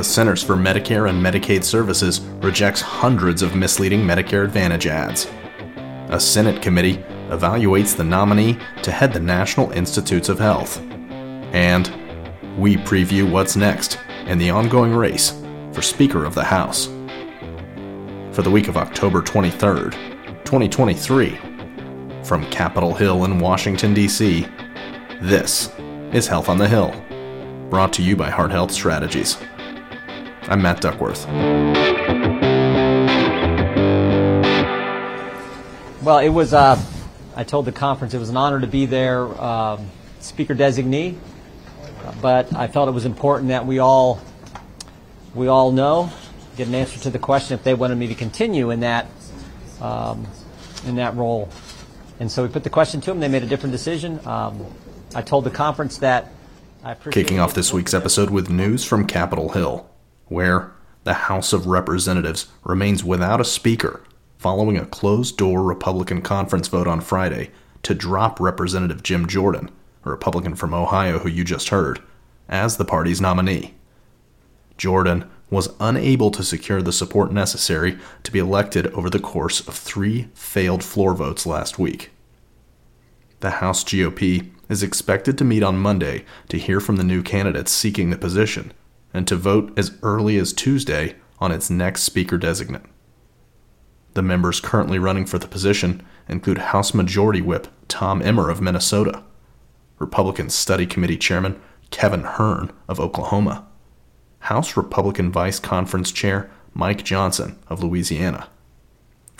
The Centers for Medicare and Medicaid Services rejects hundreds of misleading Medicare Advantage ads. A Senate committee evaluates the nominee to head the National Institutes of Health. And we preview what's next in the ongoing race for Speaker of the House. For the week of October 23rd, 2023, from Capitol Hill in Washington, D.C., this is Health on the Hill, brought to you by Hart Health Strategies. I'm Matt Duckworth. Well, it was, uh, I told the conference it was an honor to be there, um, speaker designee, but I felt it was important that we all, we all know, get an answer to the question if they wanted me to continue in that, um, in that role. And so we put the question to them. They made a different decision. Um, I told the conference that I Kicking off this week's episode with news from Capitol Hill, where the House of Representatives remains without a speaker following a closed door Republican conference vote on Friday to drop Representative Jim Jordan, a Republican from Ohio who you just heard, as the party's nominee. Jordan was unable to secure the support necessary to be elected over the course of three failed floor votes last week. The House GOP is expected to meet on Monday to hear from the new candidates seeking the position and to vote as early as Tuesday on its next speaker designate. The members currently running for the position include House Majority Whip Tom Emmer of Minnesota, Republican Study Committee Chairman Kevin Hern of Oklahoma, House Republican Vice Conference Chair Mike Johnson of Louisiana,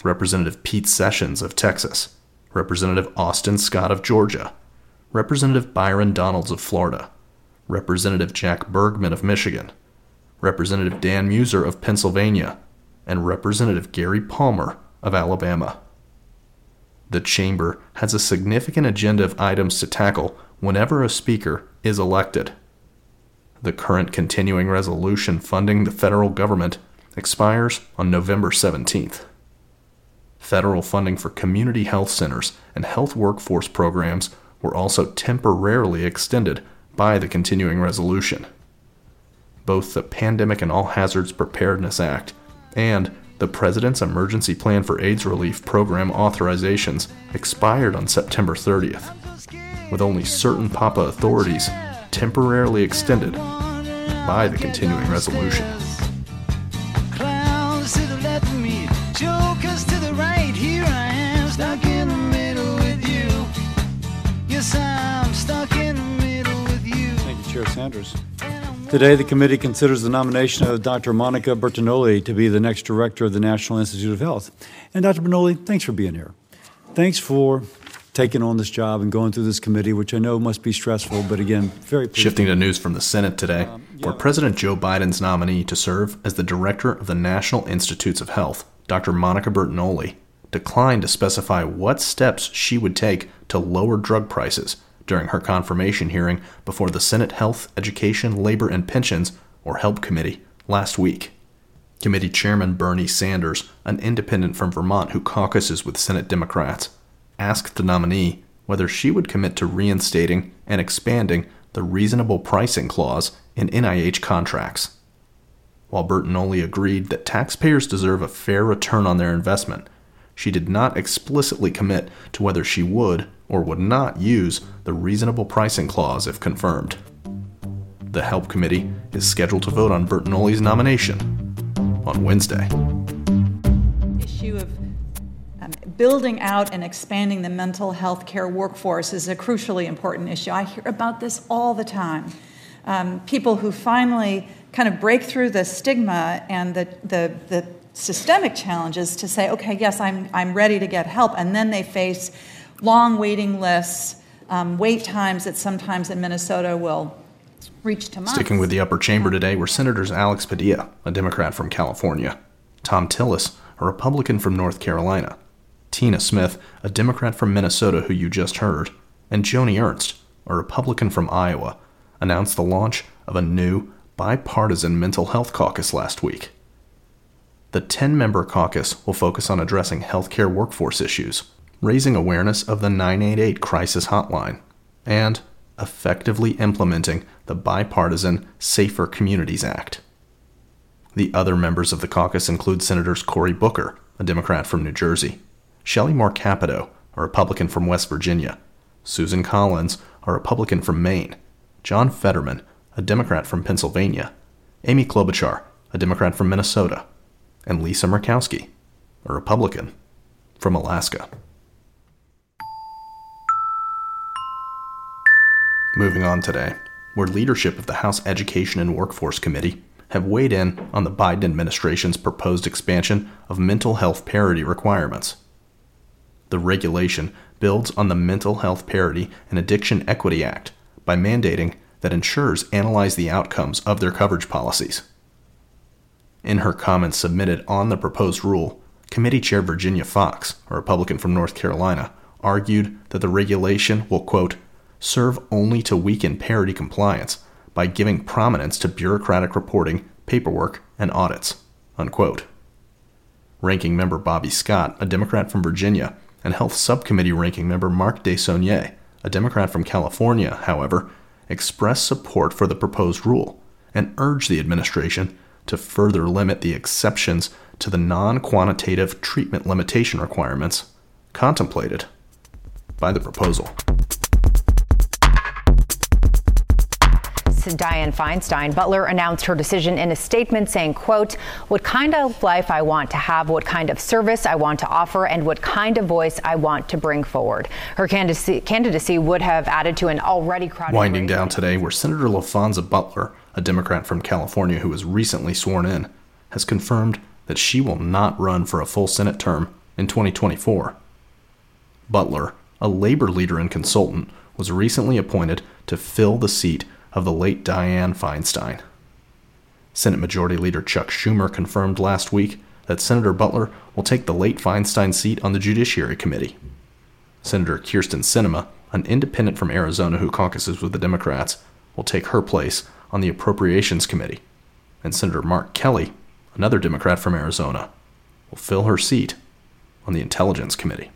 Representative Pete Sessions of Texas, Representative Austin Scott of Georgia, Representative Byron Donalds of Florida, Representative Jack Bergman of Michigan, Representative Dan Meuser of Pennsylvania, and Representative Gary Palmer of Alabama. The chamber has a significant agenda of items to tackle whenever a speaker is elected. The current continuing resolution funding the federal government expires on November 17th. Federal funding for community health centers and health workforce programs were also temporarily extended by the continuing resolution. Both the Pandemic and All Hazards Preparedness Act and the President's Emergency Plan for AIDS Relief Program authorizations expired on September 30th, with only certain PAHPA authorities temporarily extended by the continuing resolution. Chair Sanders. Today, the committee considers the nomination of Dr. Monica Bertagnolli to be the next director of the National Institute of Health. And Dr. Bertagnolli, thanks for being here. Thanks for taking on this job and going through this committee, which I know must be stressful, but again, very. Shifting to news from the Senate today, um, yeah. where President Joe Biden's nominee to serve as the director of the National Institutes of Health, Dr. Monica Bertagnolli, declined to specify what steps she would take to lower drug prices during her confirmation hearing before the Senate Health, Education, Labor, and Pensions, or HELP Committee, last week. Committee Chairman Bernie Sanders, an independent from Vermont who caucuses with Senate Democrats, asked the nominee whether she would commit to reinstating and expanding the reasonable pricing clause in NIH contracts. While Burton only agreed that taxpayers deserve a fair return on their investment, she did not explicitly commit to whether she would or would not use the reasonable pricing clause if confirmed. The Help Committee is scheduled to vote on Bertagnolli's nomination on Wednesday The Issue of um, building out and expanding the mental health care workforce is a crucially important issue. I hear about this all the time. Um, people who finally kind of break through the stigma and the, the, the systemic challenges to say, okay, yes, I'm, I'm ready to get help, and then they face long waiting lists, um, wait times that sometimes in Minnesota will reach to months. Sticking with the upper chamber today were Senators Alex Padilla, a Democrat from California, Thom Tillis, a Republican from North Carolina, Tina Smith, a Democrat from Minnesota who you just heard, and Joni Ernst, a Republican from Iowa, announced the launch of a new bipartisan mental health caucus last week. The 10 member caucus will focus on addressing healthcare workforce issues, raising awareness of the 988 crisis hotline, and effectively implementing the bipartisan Safer Communities Act. The other members of the caucus include Senators Cory Booker, a Democrat from New Jersey, Shelley Moore Capito, a Republican from West Virginia, Susan Collins, a Republican from Maine, John Fetterman, a Democrat from Pennsylvania, Amy Klobuchar, a Democrat from Minnesota, and Lisa Murkowski, a Republican from Alaska. Moving on today, where leadership of the House Education and Workforce Committee have weighed in on the Biden administration's proposed expansion of mental health parity requirements. The regulation builds on the Mental Health Parity and Addiction Equity Act by mandating that insurers analyze the outcomes of their coverage policies. In her comments submitted on the proposed rule, Committee Chair Virginia Foxx, a Republican from North Carolina, argued that the regulation will, quote, serve only to weaken parity compliance by giving prominence to bureaucratic reporting, paperwork, and audits, unquote. Ranking member Bobby Scott, a Democrat from Virginia, and Health Subcommittee ranking member Mark DeSaulnier, a Democrat from California, however, expressed support for the proposed rule and urged the administration to further limit the exceptions to the non quantitative treatment limitation requirements contemplated by the proposal. Dianne Feinstein, Butler announced her decision in a statement saying, quote, what kind of life I want to have, what kind of service I want to offer, and what kind of voice I want to bring forward. Her candidacy, candidacy would have added to an already crowded. Winding down today, where Senator Laphonza Butler, a Democrat from California who was recently sworn in, has confirmed that she will not run for a full Senate term in 2024. Butler, a labor leader and consultant, was recently appointed to fill the seat of the late Dianne Feinstein. Senate Majority Leader Chuck Schumer confirmed last week that Senator Butler will take the late Feinstein seat on the Judiciary Committee. Senator Kyrsten Sinema, an independent from Arizona who caucuses with the Democrats, will take her place on the Appropriations Committee. And Senator Mark Kelly, another Democrat from Arizona, will fill her seat on the Intelligence Committee.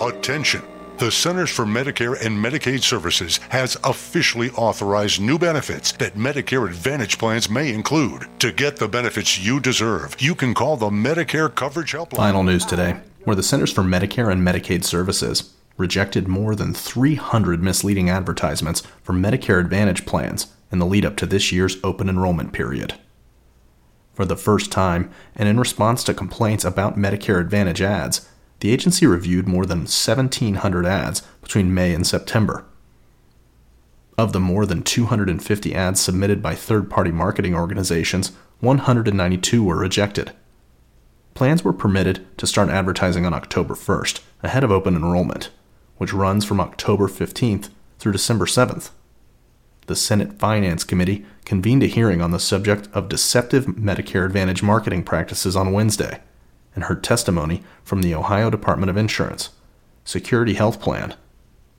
Attention! The Centers for Medicare and Medicaid Services has officially authorized new benefits that Medicare Advantage plans may include. To get the benefits you deserve, you can call the Medicare Coverage Helpline. Final news today, where the Centers for Medicare and Medicaid Services rejected more than 300 misleading advertisements for Medicare Advantage plans in the lead up to this year's open enrollment period. For the first time, and in response to complaints about Medicare Advantage ads, the agency reviewed more than 1,700 ads between May and September. Of the more than 250 ads submitted by third party marketing organizations, 192 were rejected. Plans were permitted to start advertising on October 1st, ahead of open enrollment, which runs from October 15th through December 7th. The Senate Finance Committee convened a hearing on the subject of deceptive Medicare Advantage marketing practices on Wednesday and heard testimony from the Ohio Department of Insurance, Security Health Plan,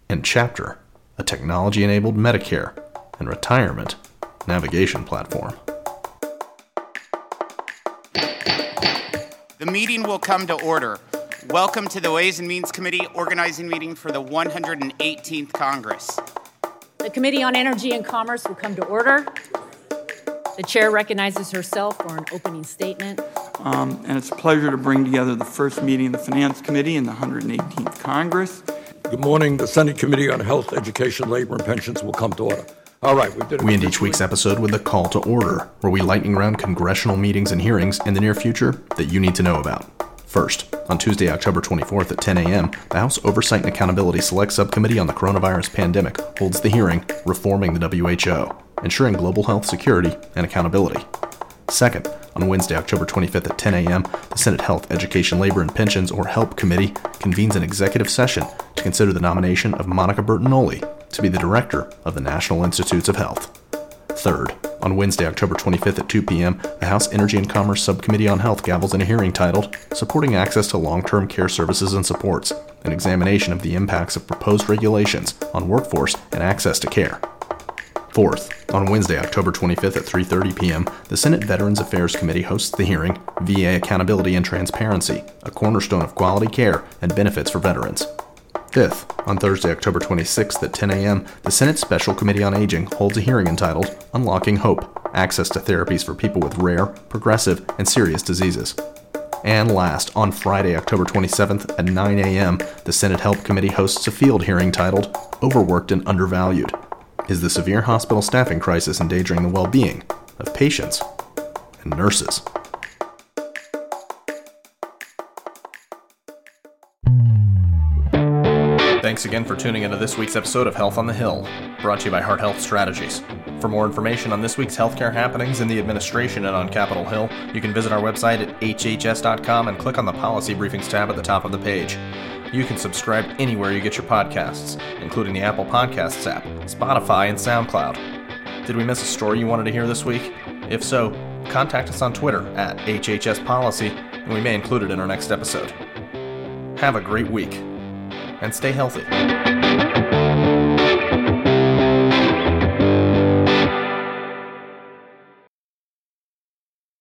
and Chapter, a technology enabled Medicare and retirement navigation platform. The meeting will come to order. Welcome to the Ways and Means Committee organizing meeting for the 118th Congress. The Committee on Energy and Commerce will come to order. The chair recognizes herself for an opening statement. Um, and it's a pleasure to bring together the first meeting of the Finance Committee in the 118th Congress. Good morning. The Senate Committee on Health, Education, Labor, and Pensions will come to order. All right, we did it. We end each week's episode with a call to order, where we lightning round congressional meetings and hearings in the near future that you need to know about. First, on Tuesday, October 24th at 10 a.m., the House Oversight and Accountability Select Subcommittee on the Coronavirus Pandemic holds the hearing Reforming the WHO, Ensuring Global Health Security and Accountability. Second, on Wednesday, October 25th at 10 a.m., the Senate Health, Education, Labor, and Pensions, or HELP Committee, convenes an executive session to consider the nomination of Monica Bertagnolli to be the director of the National Institutes of Health. Third, on Wednesday, October 25th at 2 p.m., the House Energy and Commerce Subcommittee on Health gavels in a hearing titled Supporting Access to Long Term Care Services and Supports, an examination of the impacts of proposed regulations on workforce and access to care. Fourth, on Wednesday, October 25th at 3:30 p.m., the Senate Veterans Affairs Committee hosts the hearing VA Accountability and Transparency: A Cornerstone of Quality Care and Benefits for Veterans. Fifth, on Thursday, October 26th at 10 a.m., the Senate Special Committee on Aging holds a hearing entitled Unlocking Hope Access to Therapies for People with Rare, Progressive, and Serious Diseases. And last, on Friday, October 27th at 9 a.m., the Senate Health Committee hosts a field hearing titled Overworked and Undervalued Is the Severe Hospital Staffing Crisis Endangering the Well Being of Patients and Nurses? Thanks again for tuning into this week's episode of Health on the Hill, brought to you by Hart Health Strategies. For more information on this week's healthcare happenings in the administration and on Capitol Hill, you can visit our website at hhs.com and click on the Policy Briefings tab at the top of the page. You can subscribe anywhere you get your podcasts, including the Apple Podcasts app, Spotify, and SoundCloud. Did we miss a story you wanted to hear this week? If so, contact us on Twitter at HHS Policy, and we may include it in our next episode. Have a great week and stay healthy.